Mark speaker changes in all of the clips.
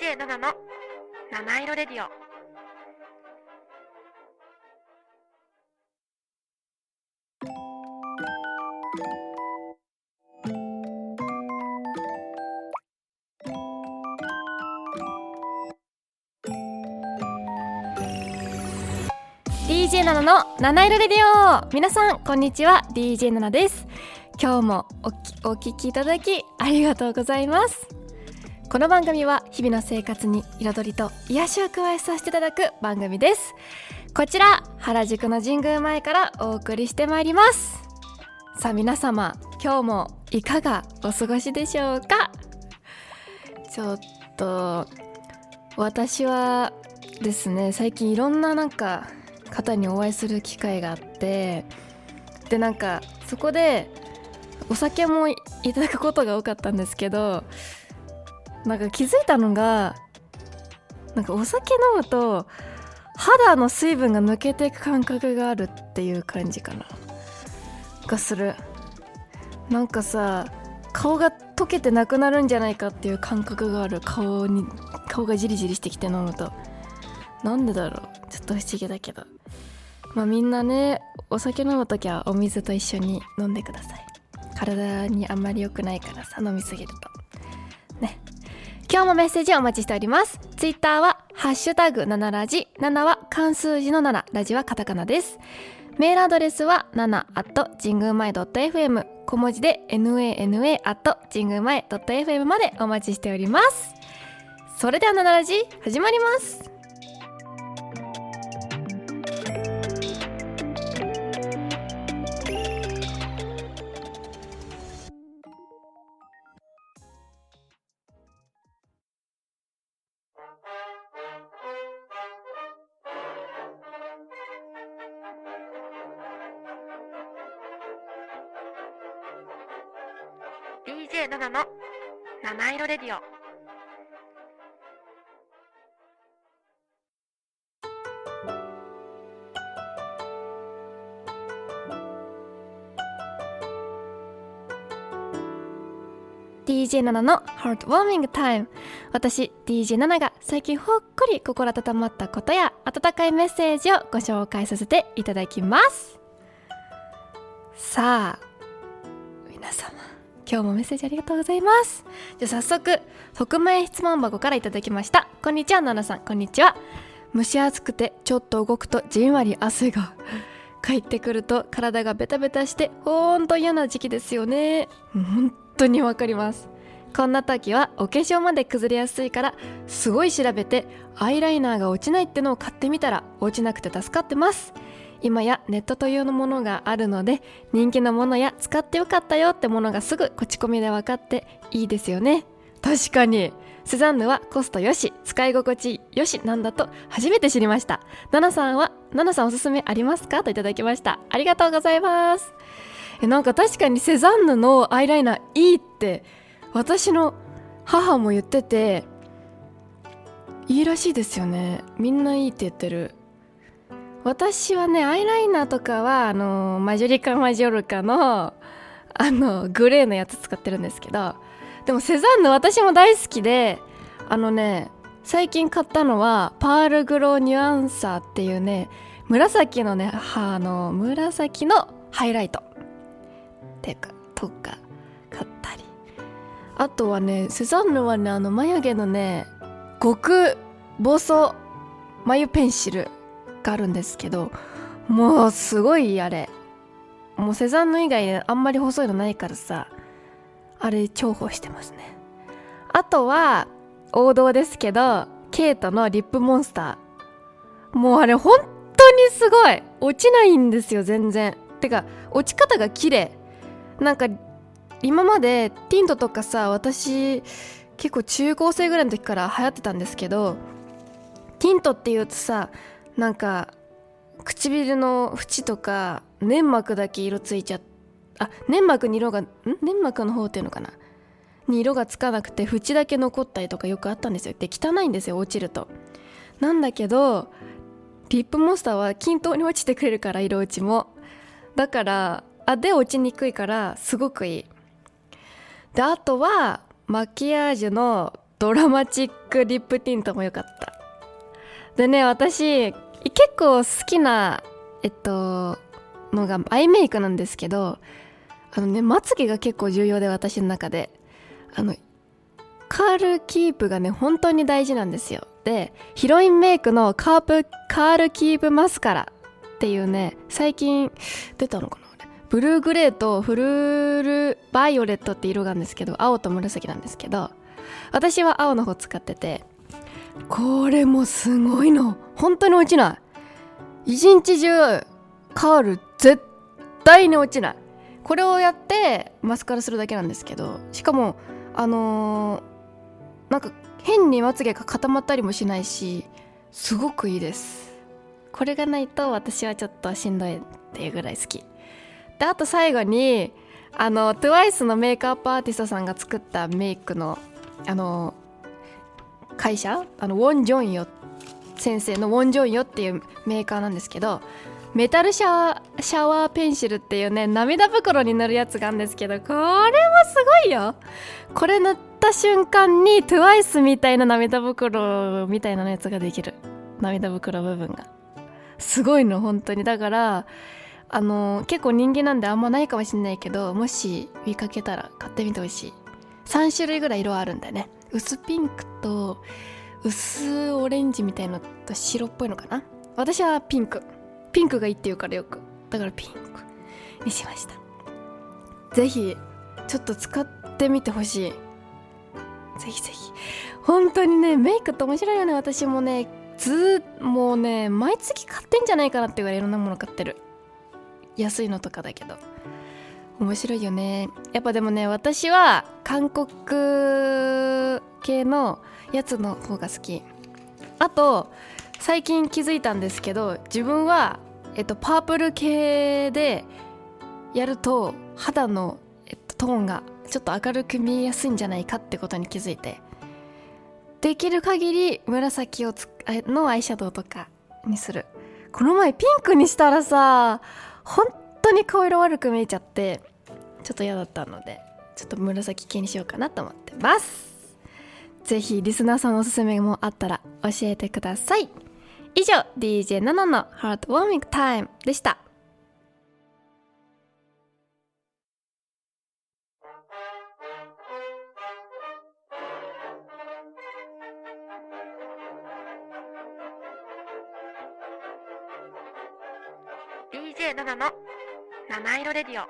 Speaker 1: DJ7 の七色レディオ。
Speaker 2: 7の七色レディオ。皆さんこんにちは。DJ7 です。今日もおきお聞きいただきありがとうございます。この番組は日々の生活に彩りと癒しを加えさせていただく番組です。こちら原宿の神宮前からお送りしてまいります。さあ皆様今日もいかがお過ごしでしょうか？ちょっと私はですね最近いろんななんか方にお会いする機会があってでなんかそこでお酒もいただくことが多かったんですけどなんか気づいたのがなんかお酒飲むと肌の水分が抜けていく感覚があるっていう感じかな。がする。なんかさ顔が溶けてなくなるんじゃないかっていう感覚がある。顔に顔がジリジリしてきて飲むと。なんでだろう。ちょっと不思議だけど。まあみんなねお酒飲む時はお水と一緒に飲んでください。体にあんまり良くないからさ飲みすぎると。ね。今日もメッセージをお待ちしております。ツイッターはハッシュタグ7ラジ。7は関数字の7ラジはカタカナです。メールアドレスは7 at 神宮前 .fm 小文字で nana at 神宮前 .fm までお待ちしております。それでは7ラジ始まります。
Speaker 1: 7の七色レディオ「
Speaker 2: DJ7 のハートウォーミングタイム」私 DJ7 が最近ほっこり心温まったことや温かいメッセージをご紹介させていただきます。さあ今日もメッセージありがとうございます。じゃあ早速匿名質問箱からいただきました。こんにちはナナさん。こんにちは。蒸し暑くてちょっと動くとじんわり汗が 帰ってくると体がベタベタしてほんと嫌な時期ですよね。本当にわかります。こんな時はお化粧まで崩れやすいからすごい調べてアイライナーが落ちないってのを買ってみたら落ちなくて助かってます。今やネットというものがあるので人気のものや使ってよかったよってものがすぐ口コミで分かっていいですよね。確かに。スザンヌはコストよし使い心地よしなんだと初めて知りました。ナナさんはナナさんおすすめありますか？といただきました。ありがとうございます。えなんか確かにセザンヌのアイライナーいいって私の母も言ってていいらしいですよね。みんないいって言ってる。私はねアイライナーとかはあのマジョリカマジョルカのあのグレーのやつ使ってるんですけどでもセザンヌ私も大好きであのね最近買ったのはパールグローニュアンサーっていうね紫のねあの紫のハイライト。っていうかとか買ったり。あとはねセザンヌはねあの眉毛のね極細眉ペンシル。があるんですけどもうすごいあれ。もうセザンヌ以外あんまり細いのないからさあれ重宝してますね。あとは王道ですけどケイトのリップモンスター。もうあれ本当にすごい。落ちないんですよ全然。てか落ち方が綺麗。なんか今までティントとかさ私結構中高生ぐらいの時から流行ってたんですけどティントっていうとさなんか唇の縁とか粘膜だけ色ついちゃっあ粘膜に色がん？粘膜の方っていうのかな？に色がつかなくて縁だけ残ったりとかよくあったんですよ。で汚いんですよ落ちると。なんだけどリップモンスターは均等に落ちてくれるから色落ちも。だからあで落ちにくいからすごくいい。であとはマキアージュのドラマチックリップティントも良かった。でね私結構好きなえっとのがアイメイクなんですけどあのねまつげが結構重要で私の中で。あのカールキープがね本当に大事なんですよ。でヒロインメイクのカープカールキープマスカラっていうね最近出たのかなブルーグレーとフルールバイオレットって色があるんですけど青と紫なんですけど私は青の方使っててこれもすごいの。本当に落ちない。一日中カール絶対に落ちない。これをやってマスカラするだけなんですけどしかもあのー、なんか変にまつげが固まったりもしないしすごくいいです。これがないと私はちょっとしんどいっていうぐらい好き。であと最後にあの TWICE のメイクアップアーティストさんが作ったメイクのあの会社？あのウォン・ジョンヨ先生のウォン・ジョンヨっていうメーカーなんですけどメタルシャワーシャワーペンシルっていうね涙袋に塗るやつがあるんですけどこれもすごいよ。これ塗った瞬間に TWICE みたいな涙袋みたいなやつができる。涙袋部分が。すごいの本当に。だからあの結構人気なんであんまないかもしんないけどもし見かけたら買ってみてほしい。3種類ぐらい色あるんだよね。薄ピンクと薄オレンジみたいのと白っぽいのかな？私はピンク。ピンクがいいって言うからよく。だからピンクにしました。ぜひちょっと使ってみてほしい。ぜひぜひ。本当にねメイクって面白いよね。私もねずもうね毎月買ってんじゃないかなってぐらいいろんなもの買ってる。安いのとかだけど。面白いよね。やっぱでもね私は韓国系のやつの方が好き。あと最近気づいたんですけど自分は、えっと、パープル系でやると肌の、えっと、トーンがちょっと明るく見えやすいんじゃないかってことに気づいて。できる限り紫をつのアイシャドウとかにする。この前ピンクにしたらさ本当に顔色悪く見えちゃって。ちょっと嫌だったのでちょっと紫系にしようかなと思ってます。ぜひリスナーさんのおすすめもあったら教えてください。以上 DJ7 のハートウォーミングタイムでした「
Speaker 1: DJ7 の七色レディオ」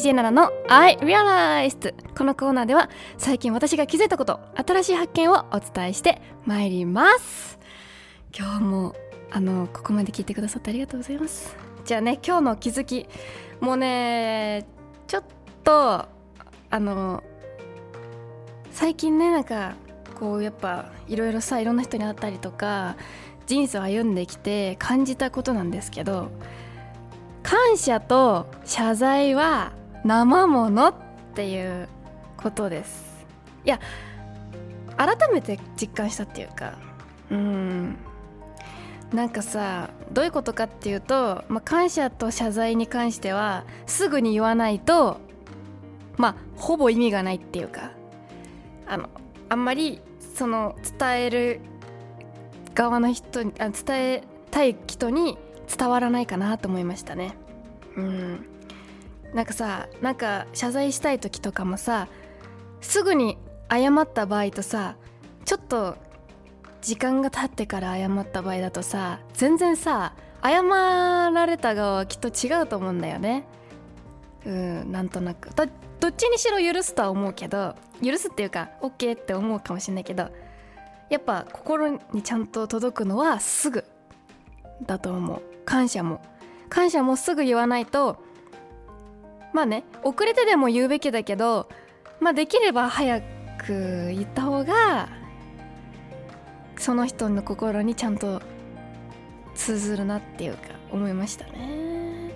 Speaker 2: DJ7 の I Realized このコーナーでは最近私が気づいたこと新しい発見をお伝えしてまいります。今日もあのここまで聞いてくださってありがとうございます。じゃあね今日の気づきもうねちょっとあの最近ねなんかこうやっぱいろいろさいろんな人に会ったりとか人生を歩んできて感じたことなんですけど感謝と謝罪は生ものっていうことです。いや改めて実感したっていうかうん。なんかさどういうことかっていうと、まあ、感謝と謝罪に関してはすぐに言わないとまあほぼ意味がないっていうかあのあんまりその伝える側の人にあ伝えたい人に伝わらないかなと思いましたね。うん。なんかさなんか謝罪したい時とかもさすぐに謝った場合とさちょっと時間が経ってから謝った場合だとさ全然さ謝られた側はきっと違うと思うんだよね。うんなんとなく。どどっちにしろ許すとは思うけど許すっていうか OK って思うかもしれないけどやっぱ心にちゃんと届くのはすぐだと思う。感謝も。感謝もすぐ言わないとまあね遅れてでも言うべきだけどまあできれば早く言った方がその人の心にちゃんと通ずるなっていうか思いましたね。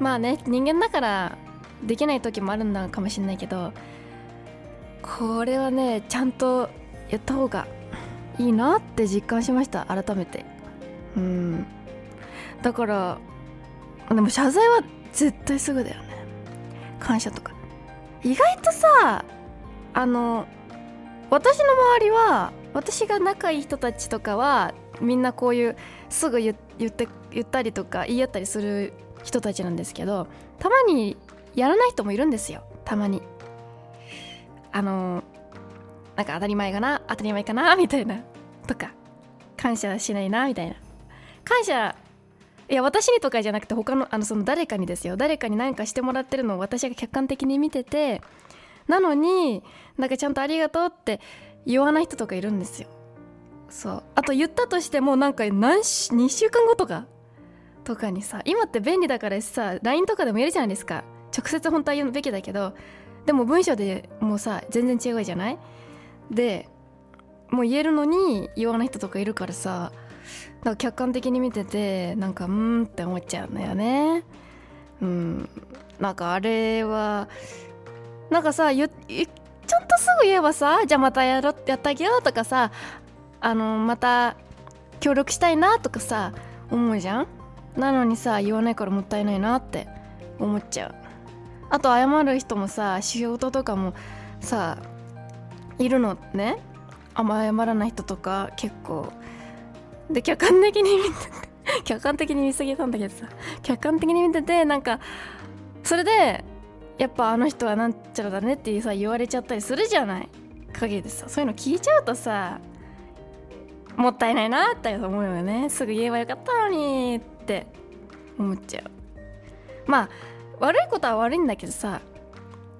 Speaker 2: まあね人間だからできない時もあるんだかもしれないけどこれはねちゃんとやった方がいいなって実感しました改めて。うん。だからでも謝罪は絶対すぐだよね。感謝とか。意外とさあの私の周りは私が仲いい人たちとかはみんなこういうすぐ言って言ったりとか言い合ったりする人たちなんですけどたまにやらない人もいるんですよ。たまに。あのなんか当たり前かな当たり前かなみたいな。とか。感謝しないなみたいな。感謝いや私にとかじゃなくて他のあのその誰かにですよ。誰かに何かしてもらってるのを私が客観的に見ててなのになんかちゃんとありがとうって言わない人とかいるんですよ。そう。あと言ったとしてもなんか何2週間後とかとかにさ今って便利だからさ LINE とかでも言えるじゃないですか。直接本当は言うべきだけどでも文章でもうさ全然違うじゃない？でもう言えるのに言わない人とかいるからさなんか客観的に見ててなんかうんって思っちゃうんだよね。うん。なんかあれはなんかさちゃんとすぐ言えばさじゃあまたやろやってあげようとかさあのまた協力したいなとかさ思うじゃん？なのにさ言わないからもったいないなって思っちゃう。あと謝る人もさ仕事とかもさいるのね？あんま謝らない人とか結構。で客観的に見てて客観的に見すぎたんだけどさ客観的に見ててなんかそれでやっぱあの人はなんちゃらだねってさ言われちゃったりするじゃない陰でさそういうの聞いちゃうとさもったいないなって思うよね。すぐ言えばよかったのにって思っちゃう。まあ悪いことは悪いんだけどさ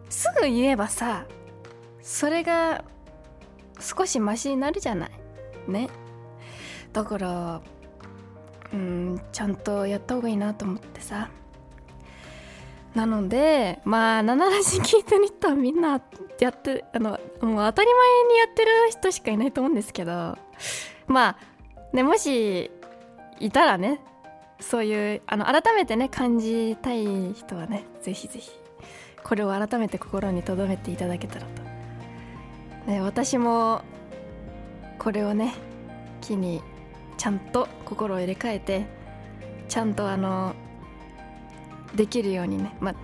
Speaker 2: すぐ言えばさそれが少しマシになるじゃないね。だからうんちゃんとやった方がいいなと思ってさ。なのでまあ7ラジ聞いてる人はみんなやってあのもう当たり前にやってる人しかいないと思うんですけどまあねもしいたらねそういうあの改めてね感じたい人はねぜひぜひこれを改めて心に留めていただけたらと、ね、私もこれをね機にちゃんと心を入れ替えてちゃんとあのできるようにねまあ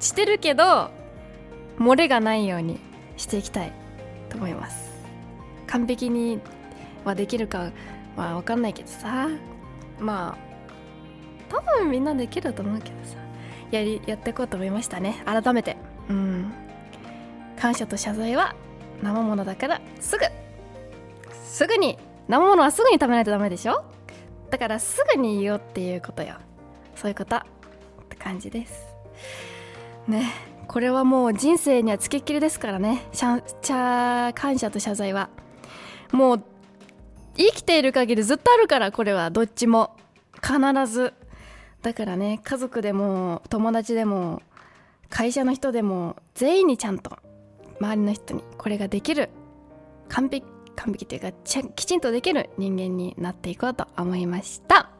Speaker 2: してるけど漏れがないようにしていきたいと思います。完璧にはできるかは分かんないけどさまあ多分みんなできると思うけどさやりやっていこうと思いましたね。改めて。うん。感謝と謝罪は生ものだからすぐ。すぐに生ものはすぐに食べないとダメでしょ？だからすぐに言おうっていうことよ。そういうことって感じです。ねこれはもう人生にはつきっきりですからね。しゃちゃ感謝と謝罪は。もう生きている限りずっとあるからこれはどっちも。必ず。だからね家族でも友達でも会社の人でも全員にちゃんと周りの人にこれができる。完璧。完璧というかきちんとできる人間になっていこうと思いました。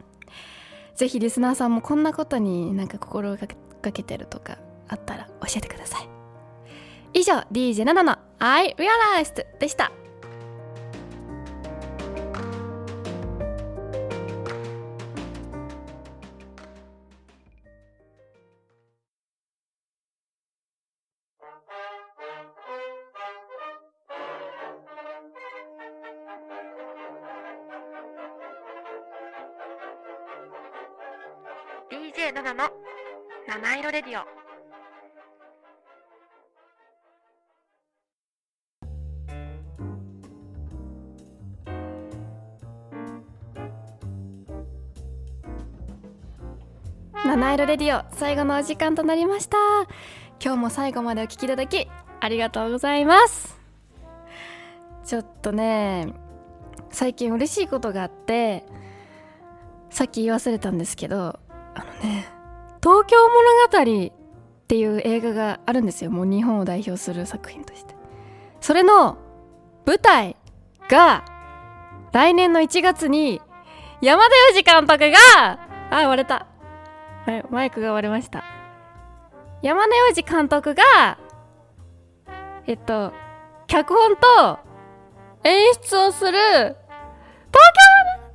Speaker 2: ぜひリスナーさんもこんなことになんか心がけてるとかあったら教えてください。以上 DJ7 の I Realized でした。
Speaker 1: 七色レディオ
Speaker 2: 最後のお時間となりました。今日も最後までお聞きいただきありがとうございます。ちょっとね最近嬉しいことがあってさっき言い忘れたんですけどあのね「東京物語」っていう映画があるんですよ。もう日本を代表する作品として。それの舞台が来年の1月に山田洋次監督があ割れた、マイクが割れました。山田洋次監督がえっと脚本と演出をする東京物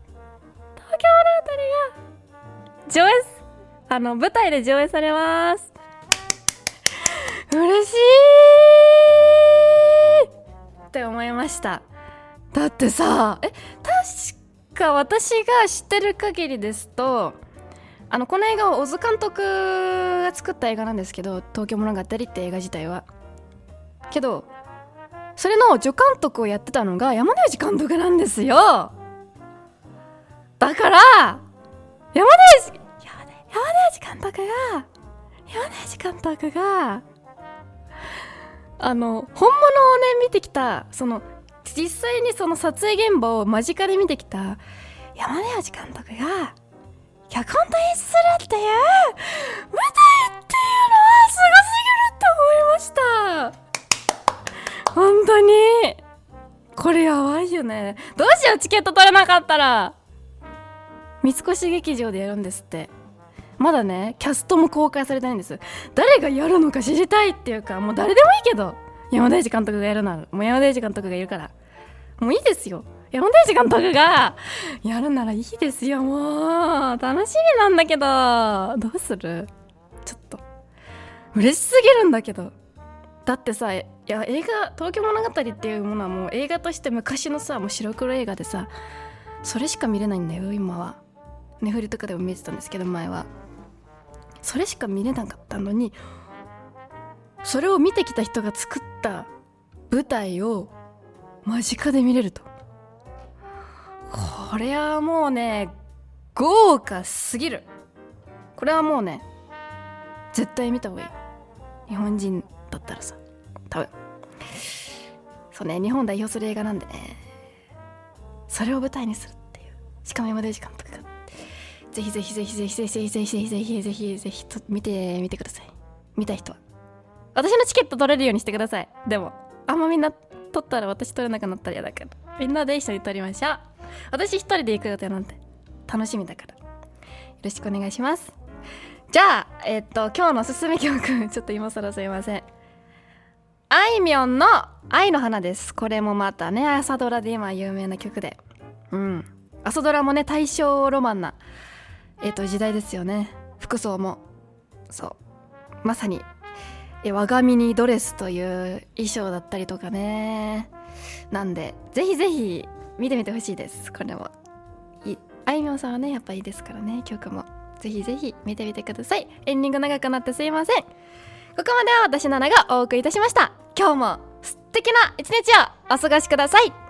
Speaker 2: 東京物語が上映あの舞台で上映されます。嬉しいって思いました。だってさえ確か私が知ってる限りですとあのこの映画は小津監督が作った映画なんですけど「東京物語」って映画自体は。けどそれの助監督をやってたのが山田裕二監督なんですよ。だから山田裕二山田山田裕二監督が山田裕二監督があの本物をね見てきたその実際にその撮影現場を間近で見てきた山田裕二監督が脚本と演出するっていう舞台っていうのはすごすぎるって思いました。本当にこれやばいよね。どうしようチケット取れなかったら。三越劇場でやるんですって。まだねキャストも公開されてないんです。誰がやるのか知りたいっていうかもう誰でもいいけど。山田裕二監督がやるならもう山田裕二監督がいるから。もういいですよ。山田裕二監督がやるならいいですよ。もう楽しみなんだけど。どうする？ちょっと。嬉しすぎるんだけど。だってさいや映画「東京物語」っていうものはもう映画として昔のさもう白黒映画でさそれしか見れないんだよ今は。ネフリとかでも見えてたんですけど前は。それしか見れなかったのにそれを見てきた人が作った舞台を間近で見れると。これはもうね豪華すぎる。これはもうね絶対見た方がいい。日本人だったらさ。多分。そうね日本代表する映画なんでね。それを舞台にするっていう。しかも山田裕二監督が。ぜひぜひぜひぜひぜひぜひぜひぜひぜひぜひぜひ見てみてください見た人は私のチケット取れるようにしてくださいでもあんまみんな取ったら私取れなくなったら嫌だからみんなで一緒に取りましょう私一人で行く予定なんて楽しみだから。よろしくお願いします。じゃあえっと今日のおすすめ曲 ちょっと今更すいません。あいみょんの「愛の花」です。これもまたね朝ドラで今有名な曲で。うん。朝ドラもね大正ロマンなえっと時代ですよね。服装も。そう。まさにえ我が身にドレスという衣装だったりとかね。なんでぜひぜひ見てみてほしいです。これも。いあいみょんさんはねやっぱいいですからね。曲も。ぜひぜひ見てみてください。エンディング長くなってすいません。ここまでは私ナナがお送りいたしました。今日も素敵な一日をお過ごしください。